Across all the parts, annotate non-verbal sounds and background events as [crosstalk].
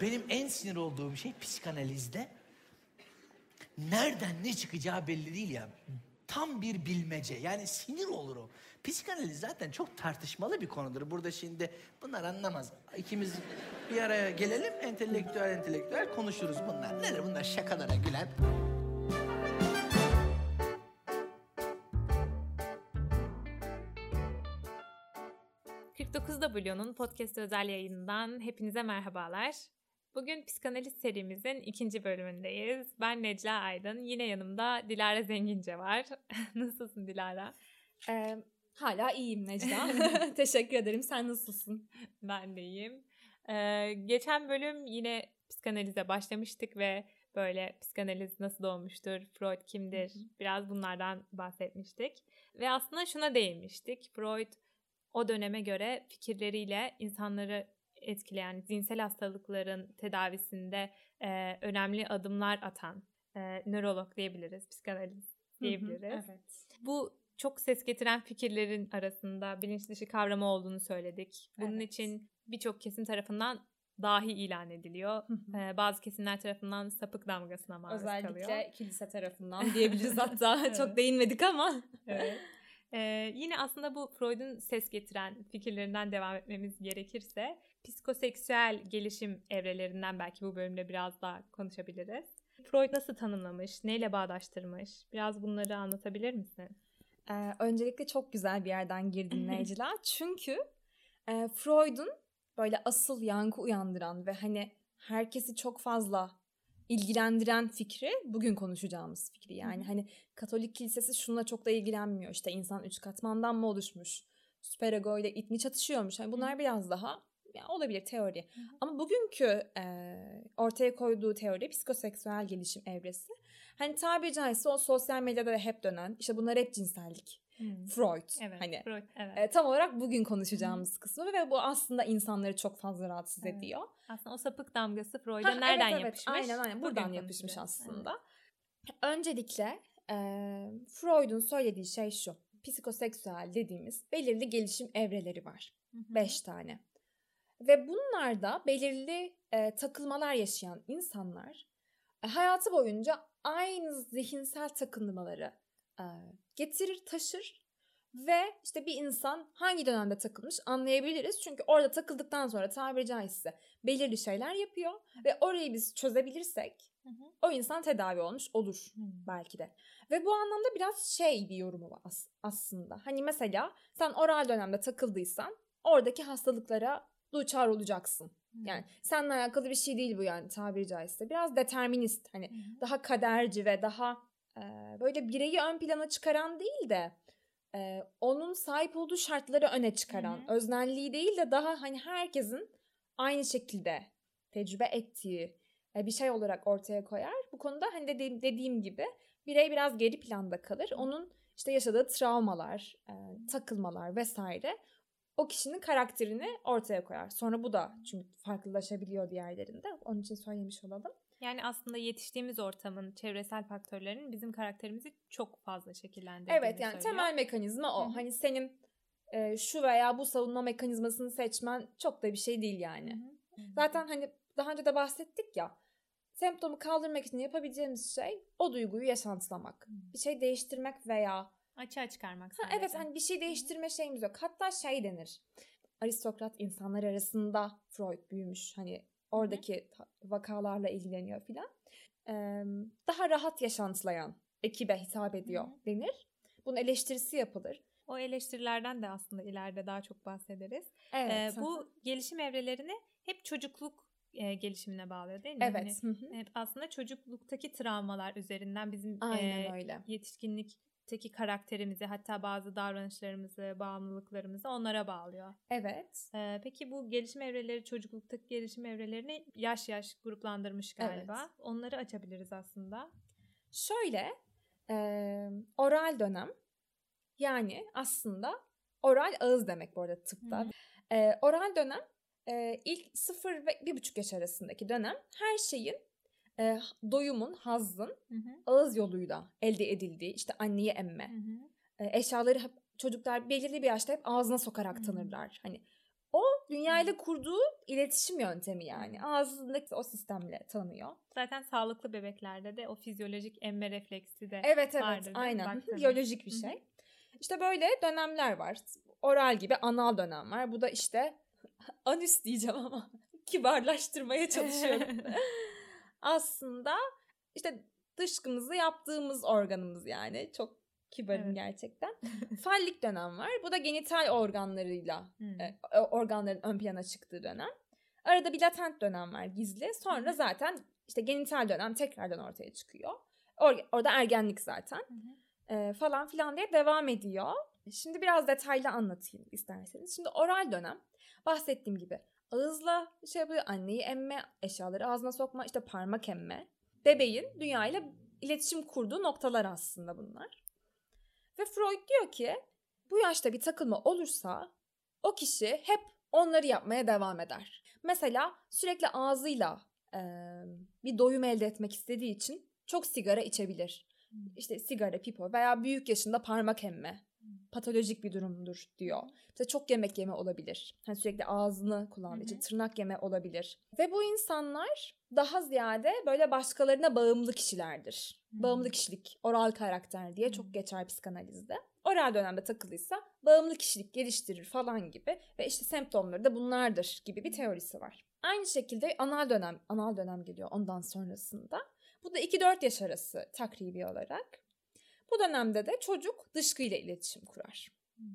benim en sinir olduğum şey psikanalizde nereden ne çıkacağı belli değil ya. Tam bir bilmece. Yani sinir olur o. Psikanaliz zaten çok tartışmalı bir konudur. Burada şimdi bunlar anlamaz. İkimiz bir araya gelelim entelektüel entelektüel konuşuruz bunlar. Nedir bunlar şakalara gülen? 49W'nun podcast özel yayınından hepinize merhabalar. Bugün psikanaliz serimizin ikinci bölümündeyiz. Ben Necla Aydın. Yine yanımda Dilara Zengince var. [laughs] Nasılsın Dilara? Ee, hala iyiyim Necla. [laughs] [laughs] Teşekkür ederim. Sen nasılsın? Ben de iyiyim. Ee, geçen bölüm yine psikanalize başlamıştık ve böyle psikanaliz nasıl doğmuştur, Freud kimdir biraz bunlardan bahsetmiştik. Ve aslında şuna değinmiştik. Freud o döneme göre fikirleriyle insanları etkileyen zihinsel hastalıkların tedavisinde e, önemli adımlar atan e, nörolog diyebiliriz, psikanaliz diyebiliriz. Hı hı, evet. Bu çok ses getiren fikirlerin arasında bilinç dışı kavramı olduğunu söyledik. Bunun Evet. için birçok kesim tarafından dahi ilan ediliyor. Ee, bazı kesimler tarafından sapık damgasına maruz Özellikle kalıyor. kilise tarafından diyebiliriz [laughs] hatta. Evet. Çok değinmedik ama. Evet. Ee, yine aslında bu Freud'un ses getiren fikirlerinden devam etmemiz gerekirse psikoseksüel gelişim evrelerinden belki bu bölümde biraz daha konuşabiliriz. Freud nasıl tanımlamış, neyle bağdaştırmış? Biraz bunları anlatabilir misin? Ee, öncelikle çok güzel bir yerden girdin [laughs] Necla. Çünkü e, Freud'un böyle asıl yankı uyandıran ve hani herkesi çok fazla ilgilendiren fikri bugün konuşacağımız fikri. Yani hani Katolik kilisesi şununla çok da ilgilenmiyor. İşte insan üç katmandan mı oluşmuş? Süperego ile it mi çatışıyormuş? Hani bunlar biraz daha ya olabilir teori. hı. Ama bugünkü e, ortaya koyduğu teori psikoseksüel gelişim evresi. Hani tabiri caizse o sosyal medyada da hep dönen işte bunlar hep cinsellik. Freud. Evet, Hani Freud, evet. e, tam olarak bugün konuşacağımız kısmı ve bu aslında insanları çok fazla rahatsız Evet. ediyor. Aslında o sapık damgası Freud'a Ha, nereden evet, evet. yapışmış? Aynen aynen Bugün buradan yapışmış aslında. Öncelikle e, Freud'un söylediği şey şu. Psikoseksüel dediğimiz belirli gelişim evreleri var. Evet. Hı hı. Beş tane. Ve bunlarda belirli e, takılmalar yaşayan insanlar e, hayatı boyunca aynı zihinsel takılmaları e, getirir, taşır ve işte bir insan hangi dönemde takılmış anlayabiliriz. Çünkü orada takıldıktan sonra tabiri caizse belirli şeyler yapıyor ve orayı biz çözebilirsek Hı hı. o insan tedavi olmuş olur Hı. belki de. Ve bu anlamda biraz şey bir yorumu var as- aslında. Hani mesela sen oral dönemde takıldıysan oradaki hastalıklara duçar olacaksın. Yani seninle alakalı bir şey değil bu yani tabiri caizse. Biraz determinist hani hı. daha kaderci ve daha e, böyle bireyi ön plana çıkaran değil de e, onun sahip olduğu şartları öne çıkaran, hı. öznelliği değil de daha hani herkesin aynı şekilde tecrübe ettiği e, bir şey olarak ortaya koyar. Bu konuda hani dediğim, dediğim gibi birey biraz geri planda kalır. Onun işte yaşadığı travmalar, e, takılmalar vesaire o kişinin karakterini ortaya koyar. Sonra bu da çünkü farklılaşabiliyor diğerlerinde. Onun için söylemiş olalım. Yani aslında yetiştiğimiz ortamın çevresel faktörlerin bizim karakterimizi çok fazla şekillendirdiğini Evet yani söylüyor. temel mekanizma o. Hı hı. Hani senin e, şu veya bu savunma mekanizmasını seçmen çok da bir şey değil yani. Hı hı. Hı hı. Zaten hani daha önce de bahsettik ya. Semptomu kaldırmak için yapabileceğimiz şey o duyguyu yaşantılamak. Hı. Bir şey değiştirmek veya açığa çıkarmak. ha, evet hani bir şey değiştirme şeyimiz yok. Hatta şey denir. Aristokrat insanlar arasında Freud büyümüş. Hani oradaki ta- vakalarla ilgileniyor filan. Ee, daha rahat yaşantılayan ekibe hitap ediyor Hı hı. denir. Bunun eleştirisi yapılır. O eleştirilerden de aslında ileride daha çok bahsederiz. Evet. Ee, hı hı. bu gelişim evrelerini hep çocukluk e, gelişimine bağlıyor değil mi? evet. hı hı. Aslında çocukluktaki travmalar üzerinden bizim Aynen e, öyle. Yetişkinlikteki karakterimizi hatta bazı davranışlarımızı, bağımlılıklarımızı onlara bağlıyor. Evet. Ee, peki bu gelişim evreleri çocukluktaki gelişim evrelerini yaş yaş gruplandırmış galiba. Evet. Onları açabiliriz aslında. Şöyle e, oral dönem yani aslında oral ağız demek bu arada tıpta. Hı. E, oral dönem e, ilk 0 ve 1,5 yaş arasındaki dönem her şeyin e, doyumun, hazzın Hı hı. ağız yoluyla elde edildiği işte anneyi emme. Hı hı. E, eşyaları hep çocuklar belirli bir yaşta hep ağzına sokarak Hı. tanırlar. Hani o dünyayla kurduğu iletişim yöntemi yani. Ağzındaki o sistemle tanıyor. Zaten sağlıklı bebeklerde de o fizyolojik emme refleksi de Evet evet vardır aynen. [laughs] Biyolojik bir Hı hı. şey. İşte böyle dönemler var. Oral gibi anal dönem var. Bu da işte [laughs] anüs diyeceğim ama [laughs] kibarlaştırmaya çalışıyorum. Aslında işte dışkımızı yaptığımız organımız yani. Çok kibarım Evet. gerçekten. [laughs] Fallik dönem var. Bu da genital organlarıyla Hmm. e, organların ön plana çıktığı dönem. Arada bir latent dönem var gizli. Sonra zaten işte genital dönem tekrardan ortaya çıkıyor. Or- orada ergenlik zaten hı. e, falan filan diye devam ediyor. Şimdi biraz detaylı anlatayım isterseniz. Şimdi oral dönem bahsettiğim gibi ağızla şey yapıyor anneyi emme, eşyaları ağzına sokma, işte parmak emme. Bebeğin dünyayla iletişim kurduğu noktalar aslında bunlar. Ve Freud diyor ki bu yaşta bir takılma olursa o kişi hep onları yapmaya devam eder. Mesela sürekli ağzıyla e, bir doyum elde etmek istediği için çok sigara içebilir. Hmm. İşte sigara, pipo veya büyük yaşında parmak emme patolojik bir durumdur diyor. Mesela çok yemek yeme olabilir. Hani sürekli ağzını kullandığı için tırnak yeme olabilir. Ve bu insanlar daha ziyade böyle başkalarına bağımlı kişilerdir. Hı. Bağımlı kişilik, oral karakter diye çok geçer psikanalizde. Oral dönemde takılıysa bağımlı kişilik geliştirir falan gibi ve işte semptomları da bunlardır gibi bir teorisi var. Aynı şekilde anal dönem, anal dönem geliyor ondan sonrasında. Bu da 2-4 yaş arası takribi olarak. Bu dönemde de çocuk dışkıyla iletişim kurar. Hmm.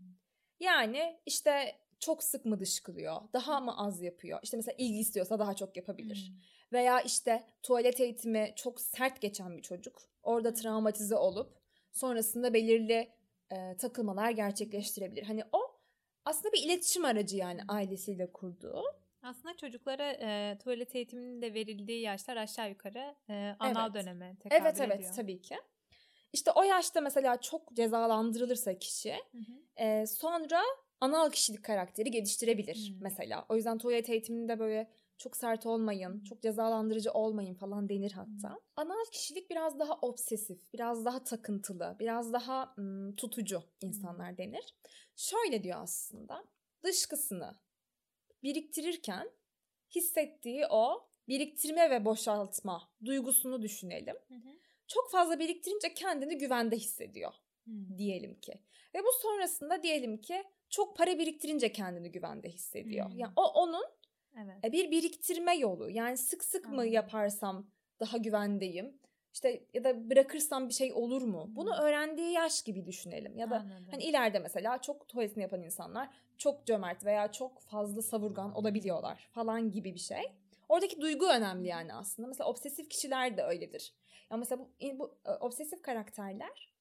Yani işte çok sık mı dışkılıyor, daha mı az yapıyor? İşte mesela ilgi istiyorsa daha çok yapabilir. Hmm. Veya işte tuvalet eğitimi çok sert geçen bir çocuk. Orada travmatize olup sonrasında belirli e, takılmalar gerçekleştirebilir. Hani o aslında bir iletişim aracı yani ailesiyle kurduğu. Aslında çocuklara e, tuvalet eğitiminin de verildiği yaşlar aşağı yukarı e, anal Evet. döneme tekabül Evet evet ediyor. tabii ki. İşte o yaşta mesela çok cezalandırılırsa kişi Hı hı. e, sonra anal kişilik karakteri geliştirebilir Hmm. mesela. O yüzden tuvalet eğitiminde böyle çok sert olmayın, çok cezalandırıcı olmayın falan denir hatta. Anal kişilik biraz daha obsesif, biraz daha takıntılı, biraz daha ım, tutucu insanlar denir. Şöyle diyor aslında. Dışkısını biriktirirken hissettiği o biriktirme ve boşaltma duygusunu düşünelim. Hı hı. Çok fazla biriktirince kendini güvende hissediyor Hmm. diyelim ki. Ve bu sonrasında diyelim ki çok para biriktirince kendini güvende hissediyor. Hmm. Yani o onun Evet. e, bir biriktirme yolu. Yani sık sık mı Anladım. yaparsam daha güvendeyim? İşte ya da bırakırsam bir şey olur mu? Bunu öğrendiği yaş gibi düşünelim. Ya da Anladım. hani ileride mesela çok tuvaletini yapan insanlar çok cömert veya çok fazla savurgan olabiliyorlar falan gibi bir şey. Oradaki duygu önemli yani aslında. Mesela obsesif kişiler de öyledir. Ya mesela bu, bu e, obsesif karakterler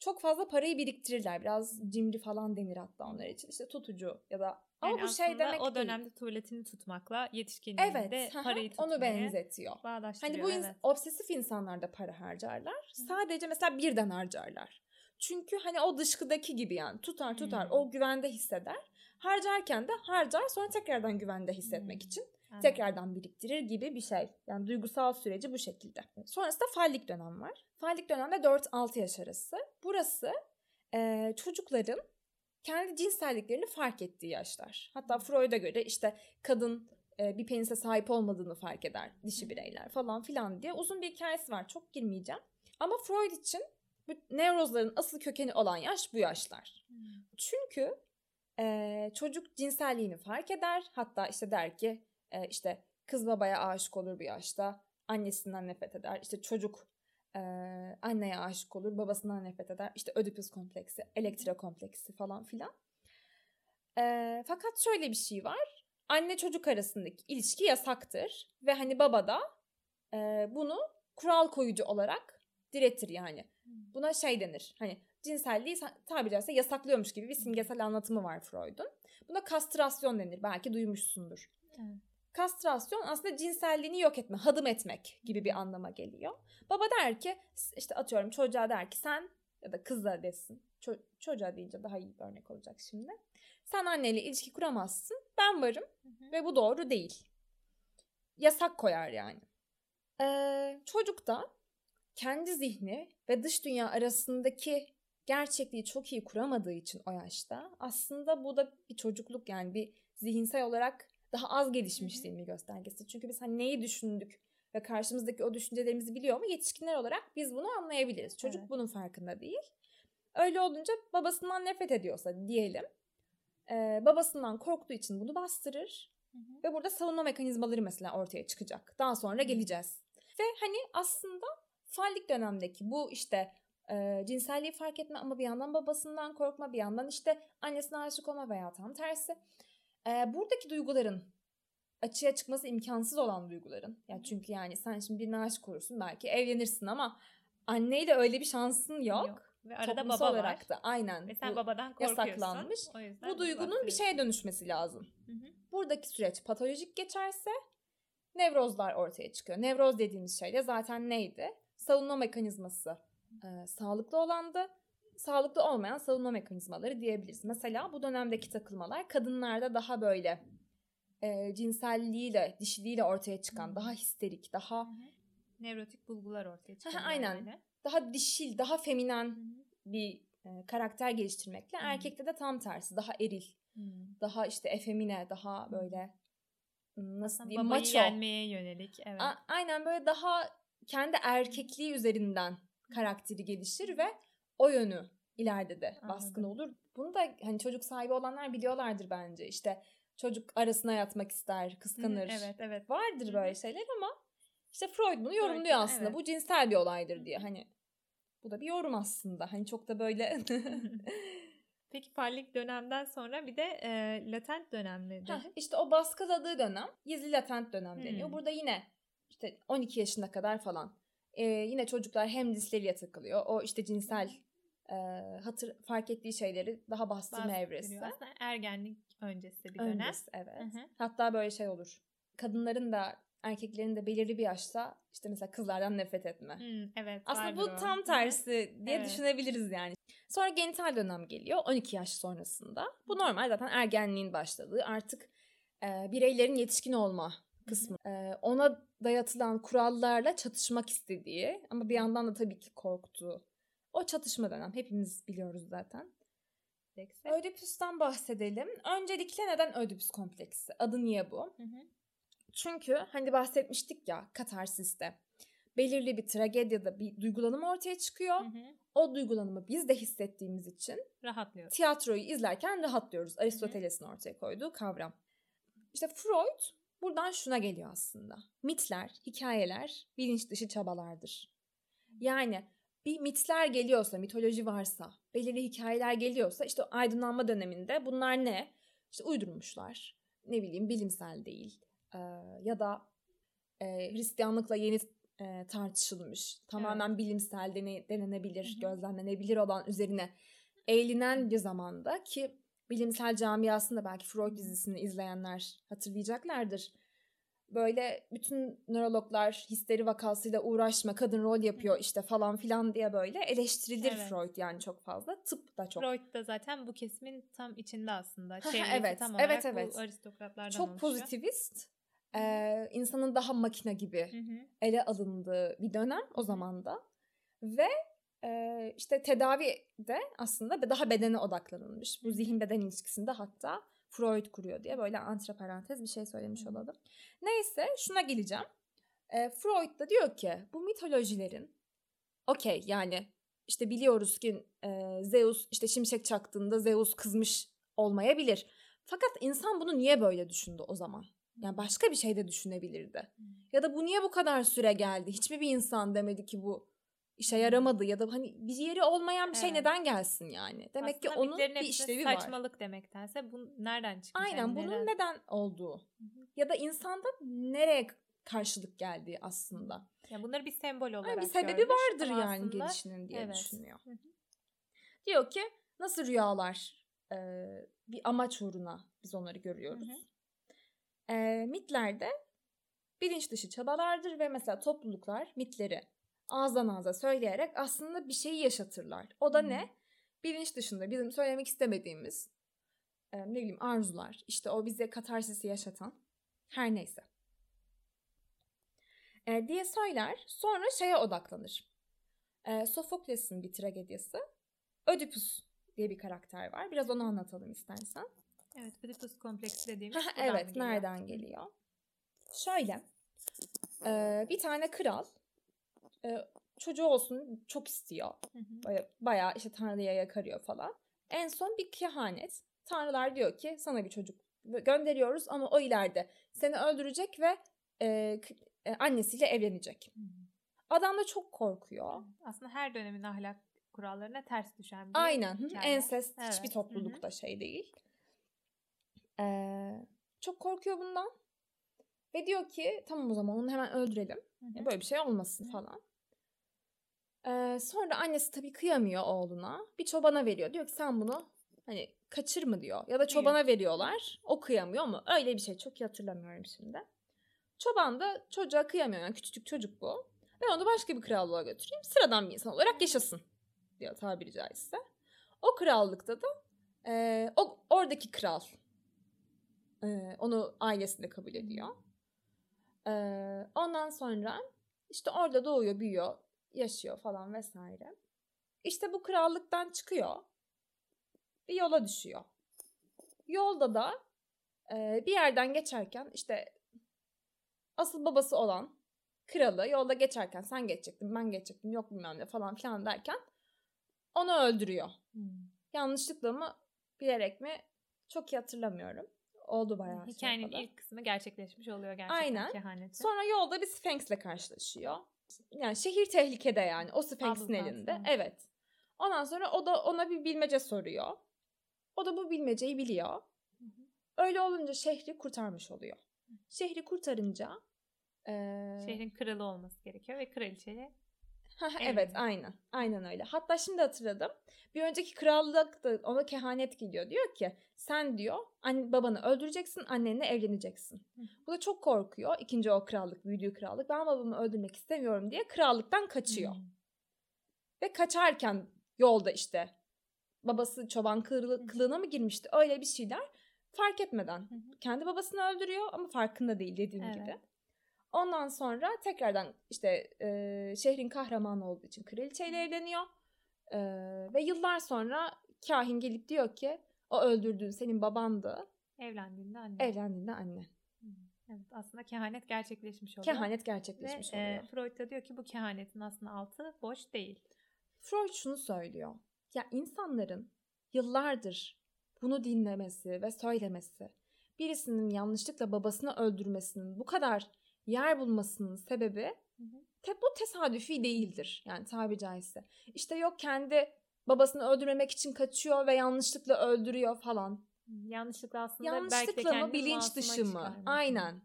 çok fazla parayı biriktirirler. Biraz cimri falan denir hatta onlar için. İşte tutucu ya da ama Yani bu şey demek o değil. dönemde tuvaletini tutmakla yetişkinliğinde Evet, parayı tutmayı onu benzetiyor. Hani bu evet. obsesif insanlar da para harcarlar. Sadece mesela birden harcarlar. Çünkü hani o dışkıdaki gibi yani tutar tutar Hmm. o güvende hisseder. Harcarken de harcar sonra tekrardan güvende hissetmek Hmm. için Anladım. tekrardan biriktirir gibi bir şey. Yani duygusal süreci bu şekilde. Sonrasında fallik dönem var. Fallik dönemde 4-6 yaş arası. Burası eee, çocukların kendi cinselliklerini fark ettiği yaşlar. Hatta Freud'a göre işte kadın e, bir penise sahip olmadığını fark eder dişi bireyler falan filan diye uzun bir hikayesi var. Çok girmeyeceğim. Ama Freud için bu nevrozların asıl kökeni olan yaş bu yaşlar. Hmm. Çünkü e, çocuk cinselliğini fark eder. Hatta işte der ki e, işte kız babaya aşık olur bir yaşta. Annesinden nefret eder. İşte çocuk e, anneye aşık olur. Babasından nefret eder. İşte Ödipus kompleksi, Elektra kompleksi falan filan. E, fakat şöyle bir şey var. Anne çocuk arasındaki ilişki yasaktır. Ve hani baba da e, bunu kural koyucu olarak diretir yani. Buna şey denir. Hani cinselliği tabiri caizse yasaklıyormuş gibi bir simgesel anlatımı var Freud'un. Buna kastrasyon denir. Belki duymuşsundur. Evet. Kastrasyon aslında cinselliğini yok etme, hadım etmek gibi bir anlama geliyor. Baba der ki işte atıyorum çocuğa der ki sen ya da kıza desin. Ço- çocuğa deyince daha iyi bir örnek olacak şimdi. Sen anneyle ilişki kuramazsın. Ben varım Hı hı. ve bu doğru değil. Yasak koyar yani. Ee, çocuk da kendi zihni ve dış dünya arasındaki gerçekliği çok iyi kuramadığı için o yaşta aslında bu da bir çocukluk yani bir zihinsel olarak daha az gelişmişliğin bir göstergesi. Çünkü biz hani neyi düşündük ve karşımızdaki o düşüncelerimizi biliyor ama yetişkinler olarak biz bunu anlayabiliriz. Çocuk Evet. bunun farkında değil. Öyle olunca babasından nefret ediyorsa diyelim. e, babasından korktuğu için bunu bastırır. Ve burada savunma mekanizmaları mesela ortaya çıkacak. Daha sonra geleceğiz. Ve hani aslında fallik dönemdeki bu işte e, cinselliği fark etme ama bir yandan babasından korkma, bir yandan işte annesine aşık olma veya tam tersi. E, buradaki duyguların açığa çıkması imkansız olan duyguların. Ya çünkü yani sen şimdi birine aşık olursun belki evlenirsin ama anneyle öyle bir şansın yok. Ve arada Toplumsal baba olarak var. da aynen. Ve sen Bu- babadan korkuyorsun. yasaklanmış. Bu duygunun bir şeye dönüşmesi lazım. Hı hı. Buradaki süreç patolojik geçerse nevrozlar ortaya çıkıyor. Nevroz dediğimiz şey de zaten neydi? Savunma mekanizması e, sağlıklı olandı. Sağlıklı olmayan savunma mekanizmaları diyebiliriz. Mesela bu dönemdeki takılmalar kadınlarda daha böyle e, cinselliğiyle, dişiliğiyle ortaya çıkan, Hmm. daha histerik, daha Hı hı. Nevrotik bulgular ortaya çıkıyor. aynen. böyle. daha dişil, daha feminen Hı hı. bir e, karakter geliştirmekle Hı. erkekte de tam tersi, daha eril, Hı. daha işte efemine, daha böyle nasıl Aslında diyeyim maço. yenmeye yönelik. Evet. A- aynen böyle daha kendi erkekliği üzerinden karakteri gelişir ve o yönü ileride de baskın Anladım. olur. Bunu da hani çocuk sahibi olanlar biliyorlardır bence. İşte çocuk arasına yatmak ister, Hı hı, kıskanır. Evet evet. Vardır böyle şeyler ama işte Freud bunu yorumluyor Freud, aslında. evet. Bu cinsel bir olaydır diye. Hani bu da bir yorum aslında. Hani çok da böyle [laughs] Peki fallik dönemden sonra bir de e, latent dönem nedir? Heh, işte o baskıladığı dönem gizli latent dönem deniyor. Hmm. Burada yine işte 12 yaşına kadar falan e, yine çocuklar hem cisleriyle takılıyor. O işte cinsel e, hatır fark ettiği şeyleri daha bastırma evresi. Aslında ergenlik öncesi bir dönem. Öncesi evet. Hı hı. Hatta böyle şey olur. Kadınların da erkeklerin de belirli bir yaşta işte mesela kızlardan nefret etme. Hı, evet. Aslında bu o. tam tersi diye Evet. düşünebiliriz yani. Sonra genital dönem geliyor 12 yaş sonrasında. Bu normal zaten ergenliğin başladığı artık e, bireylerin yetişkin olma kısmı. E, ona dayatılan kurallarla çatışmak istediği ama bir yandan da tabii ki korktuğu. O çatışma dönem hepimiz biliyoruz zaten. Seksi. Ödipüs'ten bahsedelim. Öncelikle neden Ödipüs kompleksi? Adı niye bu? Hı hı. Çünkü hani bahsetmiştik ya katarsiste. Belirli bir tragedyada bir duygulanım ortaya çıkıyor. Hı hı. O duygulanımı biz de hissettiğimiz için Rahatlıyoruz. tiyatroyu izlerken rahatlıyoruz. Aristoteles'in ortaya koyduğu kavram. İşte Freud buradan şuna geliyor aslında. Mitler, hikayeler bilinç dışı çabalardır. Yani bir mitler geliyorsa, mitoloji varsa, belirli hikayeler geliyorsa işte aydınlanma döneminde bunlar ne? İşte uydurmuşlar. Ne bileyim bilimsel değil. Ee, ya da e, Hristiyanlıkla yeni e, tartışılmış. Tamamen bilimsel dene- denenebilir, Hı hı. gözlemlenebilir olan üzerine eğlenen bir zamanda ki bilimsel camiasında belki Freud dizisini izleyenler hatırlayacaklardır. Böyle bütün nörologlar histeri vakasıyla uğraşma, kadın rol yapıyor işte falan filan diye böyle eleştirilir Evet. Freud yani çok fazla. Tıp da çok Freud da zaten bu kesimin tam içinde aslında. Çevresi evet, tam evet, olarak evet. bu aristokratlardan çok oluşuyor. pozitivist. Ee, insanın daha makine gibi ele alındığı bir dönem o zaman da. Ve e, işte tedavi de aslında daha bedene odaklanılmış. Bu zihin beden ilişkisinde hatta Freud kuruyor diye böyle antraparantez bir şey söylemiş olalım. Neyse şuna geleceğim. E, Freud da diyor ki bu mitolojilerin okey yani işte biliyoruz ki e, Zeus işte şimşek çaktığında Zeus kızmış olmayabilir. Fakat insan bunu niye böyle düşündü o zaman? Yani başka bir şey de düşünebilirdi. Ya da bu niye bu kadar süre geldi? Hiçbir bir insan demedi ki bu işe yaramadı ya da hani bir yeri olmayan bir şey Evet. neden gelsin yani? Demek ki Aslında onun mitlerin bir işlevi var. saçmalık demektense bu nereden çıkmış? Aynen yani bunun neden? neden olduğu Hı hı. ya da insanda nereye karşılık geldiği aslında. Ya bunları bir sembol olarak Yani bir sebebi görmüş vardır yani aslında- gelişinin diye Evet. düşünüyor. Hı hı. Diyor ki nasıl rüyalar e, bir amaç uğruna biz onları görüyoruz. E, mitlerde bilinç dışı çabalardır ve mesela topluluklar mitleri ağızdan ağza söyleyerek aslında bir şeyi yaşatırlar. O da ne? Bilinç dışında bizim söylemek istemediğimiz e, ne bileyim arzular, işte o bize katarsisi yaşatan her neyse. E, diye söyler. Sonra şeye odaklanır. E, Sofokles'in bir tragediyası. Ödipus diye bir karakter var. Biraz onu anlatalım istersen. Evet, Oedipus kompleksi dediğimiz evet, geliyor. nereden geliyor? Şöyle, e, bir tane kral e, çocuğu olsun çok istiyor. Böyle bayağı işte tanrıya yakarıyor falan. En son bir kehanet. Tanrılar diyor ki sana bir çocuk gönderiyoruz ama o ileride seni öldürecek ve e, annesiyle evlenecek. Adam da çok korkuyor. Aslında her dönemin ahlak kurallarına ters düşen bir Aynen. hikaye. Ensest Evet, hiçbir toplulukta şey değil. Ee, çok korkuyor bundan. Ve diyor ki tamam o zaman onu hemen öldürelim. Hı hı. Ya Böyle bir şey olmasın Hı. falan. Ee, sonra annesi tabii kıyamıyor oğluna. Bir çobana veriyor. Diyor ki sen bunu hani kaçır mı diyor. Ya da çobana veriyorlar. O kıyamıyor ama öyle bir şey çok iyi hatırlamıyorum şimdi. Çoban da çocuğa kıyamıyor. Yani küçücük çocuk bu. Ben onu başka bir krallığa götüreyim. Sıradan bir insan olarak yaşasın diyor tabiri caizse. O krallıkta da e, o oradaki kral e, onu ailesinde kabul ediyor. E, ondan sonra işte orada doğuyor, büyüyor, yaşıyor falan vesaire. İşte bu krallıktan çıkıyor. Bir yola düşüyor. Yolda da e, bir yerden geçerken işte asıl babası olan kralı yolda geçerken sen geçecektin ben geçecektim yok bilmem ne falan filan derken onu öldürüyor. Hı. Yanlışlıkla mı bilerek mi çok iyi hatırlamıyorum. Oldu bayağı şey Hikayenin yapalı. ilk kısmı gerçekleşmiş oluyor gerçekten Aynen. kehaneti. Sonra yolda bir Sphinx'le karşılaşıyor. Yani şehir tehlikede yani. O Sphinx'in elinde. Evet. Ondan sonra o da ona bir bilmece soruyor. O da bu bilmeceyi biliyor. Hı hı. Öyle olunca şehri kurtarmış oluyor. Şehri kurtarınca eee, Şehrin kralı olması gerekiyor ve kraliçeli Hah, Evet. aynen. Aynen öyle. Hatta şimdi hatırladım. Bir önceki krallık da ona kehanet geliyor. Diyor ki sen diyor anne, babanı öldüreceksin annenle evleneceksin. Bu da çok korkuyor. İkinci o krallık büyüdüğü krallık. Ben babamı öldürmek istemiyorum diye krallıktan kaçıyor. Ve kaçarken yolda işte babası çoban Hı. kılığına mı girmişti öyle bir şeyler fark etmeden. Kendi babasını öldürüyor ama farkında değil dediğim Evet. gibi. Ondan sonra tekrardan işte e, şehrin kahramanı olduğu için kraliçeyle evleniyor. E, ve yıllar sonra kahin gelip diyor ki o öldürdüğün senin babandı. Evlendiğinde anne. Evlendiğinde anne. Evet aslında kehanet gerçekleşmiş oluyor. Kehanet Ve gerçekleşmiş e, oluyor. Freud da diyor ki bu kehanetin aslında altı boş değil. Freud şunu söylüyor. Ya insanların yıllardır bunu dinlemesi ve söylemesi, birisinin yanlışlıkla babasını öldürmesinin bu kadar yer bulmasının sebebi te bu tesadüfi değildir. Yani tabi caizse. İşte yok kendi babasını öldürmemek için kaçıyor ve yanlışlıkla öldürüyor falan. Yanlışlıkla aslında belki de Yanlışlıkla mı bilinç dışı mı? çıkarmak. Aynen.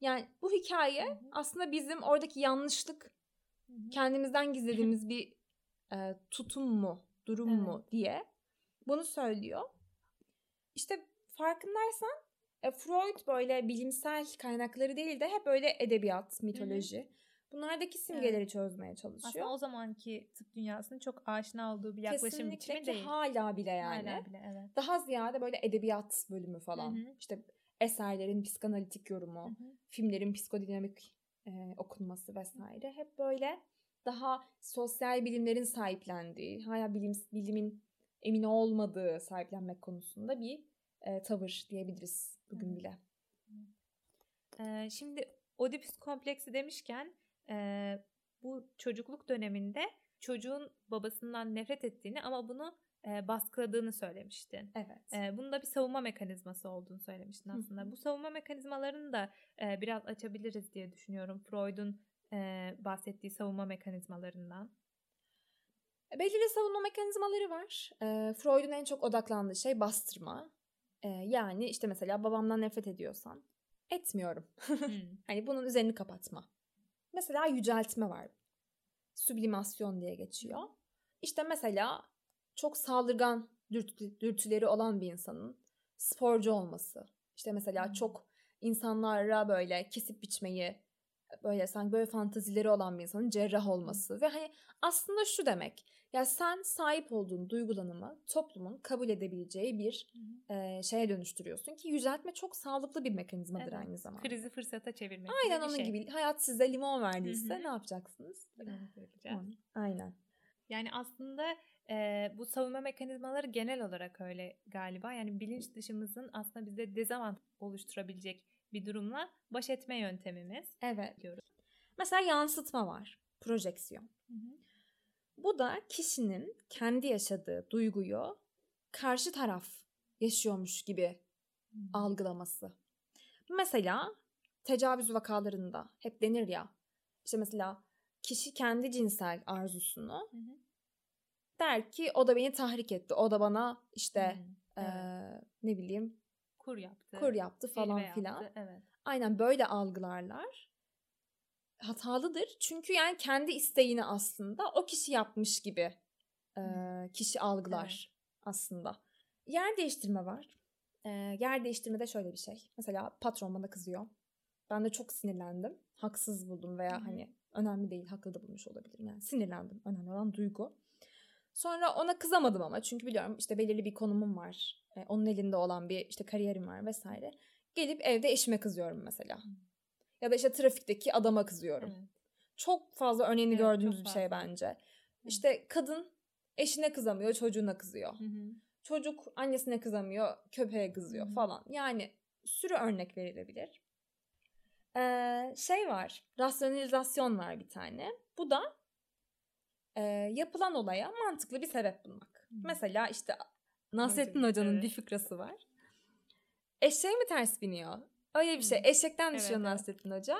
Yani bu hikaye Hı hı. aslında bizim oradaki yanlışlık Hı hı. kendimizden [laughs] gizlediğimiz bir e, tutum mu, durum mu diye bunu söylüyor. İşte farkındaysan e, Freud böyle bilimsel kaynakları değil de hep böyle edebiyat, mitoloji. Bunlardaki simgeleri çözmeye çalışıyor. Aslında o zamanki tıp dünyasının çok aşina olduğu bir yaklaşım Kesinlikle biçimi değil. hala bile yani. Hala bile evet. Daha ziyade böyle edebiyat bölümü falan. Hı hı. İşte eserlerin psikanalitik yorumu, Hı hı. filmlerin psikodinamik e, okunması vesaire. Hep böyle daha sosyal bilimlerin sahiplendiği, hala bilim, bilimin emin olmadığı sahiplenmek konusunda bir e, tavır diyebiliriz bugün bile. Ee, şimdi Oedipus kompleksi demişken e, bu çocukluk döneminde çocuğun babasından nefret ettiğini ama bunu e, baskıladığını söylemiştin. Evet. E, bunun da bir savunma mekanizması olduğunu söylemiştin aslında. hı. Bu savunma mekanizmalarını da e, biraz açabiliriz diye düşünüyorum. Freud'un e, bahsettiği savunma mekanizmalarından. Belirli savunma mekanizmaları var. E, Freud'un en çok odaklandığı şey bastırma. E, yani işte mesela babamdan nefret ediyorsan etmiyorum. Hmm. [laughs] Hani bunun üzerini kapatma. Mesela yüceltme var. Sublimasyon diye geçiyor. İşte mesela çok saldırgan dürtü- dürtüleri olan bir insanın sporcu olması. İşte mesela çok insanlara böyle kesip biçmeyi böyle sanki böyle fantazileri olan bir insanın cerrah olması ve hani aslında şu demek ya sen sahip olduğun duygulanımı toplumun kabul edebileceği bir e, şeye dönüştürüyorsun ki yüceltme çok sağlıklı bir mekanizmadır Evet. aynı zamanda. Krizi fırsata çevirmek. Aynen onun şey. gibi. Hayat size limon verdiyse Hı hı. ne yapacaksınız? Kıracağız. Aynen. Yani aslında e, bu savunma mekanizmaları genel olarak öyle galiba. Yani bilinç dışımızın aslında bize dezavantaj oluşturabilecek bir durumla baş etme yöntemimiz Evet. diyoruz. Mesela yansıtma var. Projeksiyon. Bu da kişinin kendi yaşadığı duyguyu karşı taraf yaşıyormuş gibi algılaması. Mesela tecavüz vakalarında hep denir ya işte mesela kişi kendi cinsel arzusunu Hı hı. der ki o da beni tahrik etti. O da bana işte Hı, evet. eee, ne bileyim kur yaptı. kur yaptı falan filan. yaptı, Evet. Aynen böyle algılarlar. Hatalıdır. Çünkü yani kendi isteğini aslında o kişi yapmış gibi eee, kişi algılar aslında. Yer değiştirme var. Eee, yer değiştirme de şöyle bir şey. Mesela patron bana kızıyor. Ben de çok sinirlendim. Haksız buldum veya Hı hı. hani önemli değil haklı da bulmuş olabilirim. Yani sinirlendim. Önemli olan duygu. Sonra ona kızamadım ama çünkü biliyorum işte belirli bir konumum var. E, onun elinde olan bir işte kariyerim var vesaire. Gelip evde eşime kızıyorum mesela. Ya da işte trafikteki adama kızıyorum. Evet. Çok fazla örneğini Evet, gördüğümüz bir şey bence. İşte kadın eşine kızamıyor, çocuğuna kızıyor. Hı hı. Çocuk annesine kızamıyor, köpeğe kızıyor hı. falan. Yani sürü örnek verilebilir. Ee, şey var, rasyonalizasyon var bir tane. Bu da e, yapılan olaya mantıklı bir sebep bulmak. Hı. Mesela işte Nasrettin Hoca'nın evet. bir fıkrası var. Eşeğe mi ters biniyor? Öyle bir şey. Eşekten Evet, düşüyor evet. Nasrettin Hoca.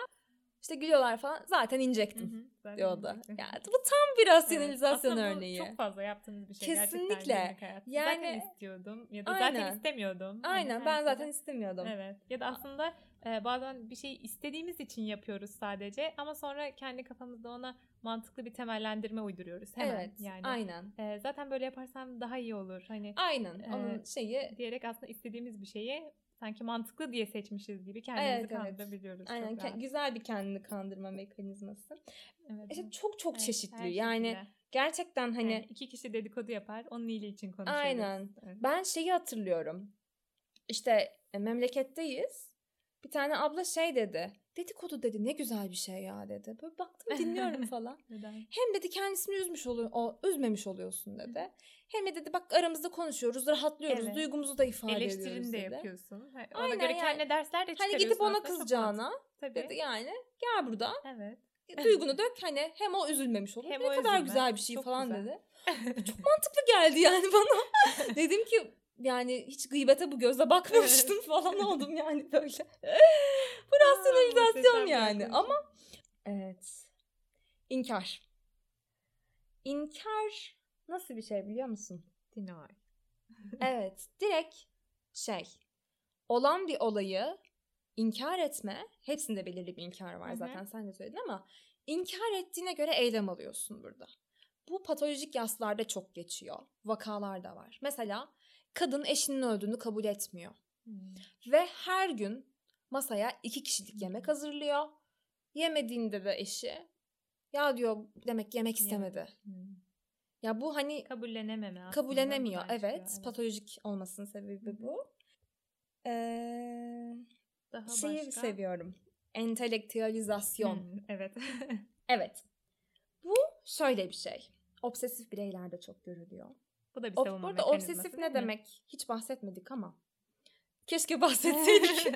İşte gülüyorlar falan. Zaten Hı inecektim hı. Zaten diyordu. Yani bu tam bir rasyonalizasyon Evet. Örneği. çok fazla yaptığımız bir şey. Kesinlikle. Gerçekten. Yani- zaten istiyordum ya da Aynen. zaten istemiyordum. Hani Aynen her ben zaten istemiyordum. Evet. Ya da aslında e, bazen bir şey istediğimiz için yapıyoruz sadece ama sonra kendi kafamızda ona mantıklı bir temellendirme uyduruyoruz hemen. evet. yani. Aynen. E, zaten böyle yaparsam daha iyi olur. Hani Aynen. Onun şeyi diyerek aslında istediğimiz bir şeyi sanki mantıklı diye seçmişiz gibi kendimizi Evet, evet. kandırabiliyoruz. çok aynen rahat. güzel bir kendini kandırma mekanizması. Evet. İşte çok çok Evet, çeşitli. Yani şekilde. gerçekten hani Yani iki kişi dedikodu yapar, onun iyiliği için konuşuyoruz. Aynen. Evet. ben şeyi hatırlıyorum. İşte e, memleketteyiz. Bir tane abla şey dedi. Dedikodu dedi ne güzel bir şey ya dedi. Böyle baktım dinliyorum [laughs] falan. Neden? Hem dedi kendisini üzmüş oluyor, o, üzmemiş oluyorsun dedi. Hem de dedi bak aramızda konuşuyoruz, rahatlıyoruz, Evet. duygumuzu da ifade ediyoruz Eleştirini de dedi. yapıyorsun. Ona Aynen göre yani. kendine dersler de Hani gidip ona kızacağına. Tabii. dedi yani gel burada Evet. [laughs] duygunu dök hani hem o üzülmemiş olur. Hem ne kadar üzülmez. güzel bir şey Çok falan güzel. dedi. [laughs] Çok mantıklı geldi yani bana. Dedim ki yani hiç gıybete bu gözle bakmamıştım falan [laughs] oldum yani böyle. bu rasyonalizasyon yani ama evet. İnkar. İnkar nasıl bir şey biliyor musun? Deny. [laughs] Evet, direkt şey. Olan bir olayı inkar etme. Hepsinde belirli bir inkar var Hı hı. zaten sen de söyledin ama inkar ettiğine göre eylem alıyorsun burada. Bu patolojik yaslarda çok geçiyor. Vakalar da var. Mesela kadın eşinin öldüğünü kabul etmiyor. Hmm. Ve her gün masaya iki kişilik Hı yemek hazırlıyor. Yemediğinde de eşi ya diyor demek yemek istemedi. Hmm. Ya bu hani Kabullenememe aslında. kabullenemiyor. Evet, çıkıyor, patolojik olmasının sebebi bu. Ee, Daha şeyi başka? seviyorum. Entelektüalizasyon. Hmm, evet. [laughs] Evet. Bu şöyle bir şey. Obsesif bireylerde çok görülüyor. Bu da bir savunma Burada obsesif ne mi? demek? Hiç bahsetmedik ama. Keşke bahsetseydik. [laughs]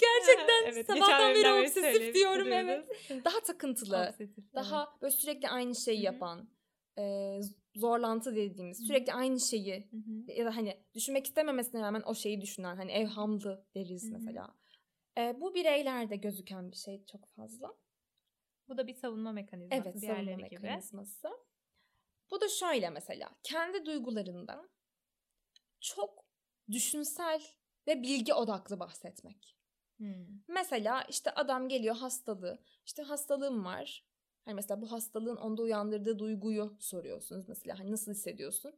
Gerçekten Evet, sabahtan beri obsesif diyorum evet. [laughs] Daha takıntılı. Obsesif, evet. Daha böyle sürekli aynı şeyi Hı hı. yapan. e, zorlantı dediğimiz. Hı hı. Sürekli aynı şeyi Hı hı. ya da hani düşünmek istememesine rağmen o şeyi düşünen hani evhamlı deriz Hı hı. mesela. E, bu bireylerde gözüken bir şey çok fazla. Bu da bir savunma mekanizması. Evet savunma diğerleri gibi. mekanizması. Bu da şöyle mesela kendi duygularından çok düşünsel ve bilgi odaklı bahsetmek. Hmm. Mesela işte adam geliyor hastalığı. İşte hastalığım var. Hani mesela bu hastalığın onda uyandırdığı duyguyu soruyorsunuz mesela. Hani nasıl hissediyorsun?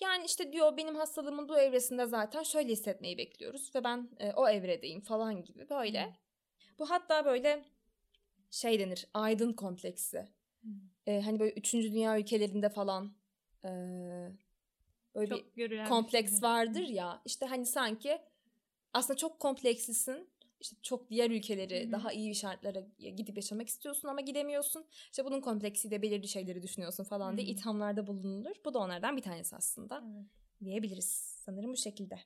Yani işte diyor benim hastalığımın bu evresinde zaten şöyle hissetmeyi bekliyoruz ve ben e, o evredeyim falan gibi böyle. Hmm. Bu hatta böyle şey denir aydın kompleksi. Hmm. E, hani böyle üçüncü dünya ülkelerinde falan e, böyle Çok bir kompleks şey. vardır ya işte hani sanki aslında çok komplekslisin işte çok diğer ülkeleri Hı hı. daha iyi bir şartlara gidip yaşamak istiyorsun ama gidemiyorsun. İşte bunun kompleksiyle belirli şeyleri düşünüyorsun falan diye ithamlarda bulunulur. Bu da onlardan bir tanesi aslında Evet. diyebiliriz. Sanırım bu şekilde.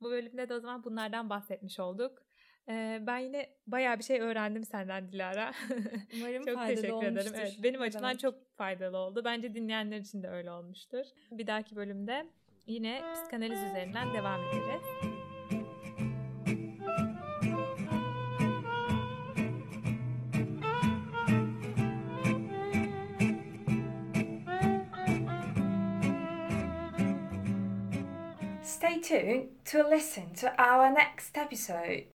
Bu bölümde de o zaman bunlardan bahsetmiş olduk. Ee, ben yine bayağı bir şey öğrendim senden Dilara. [laughs] Umarım çok faydalı teşekkür ederim. olmuştur. Evet, benim açımdan demek. çok faydalı oldu. Bence dinleyenler için de öyle olmuştur. Bir dahaki bölümde yine psikanaliz üzerinden devam ederiz. Stay tuned to listen to our next episode.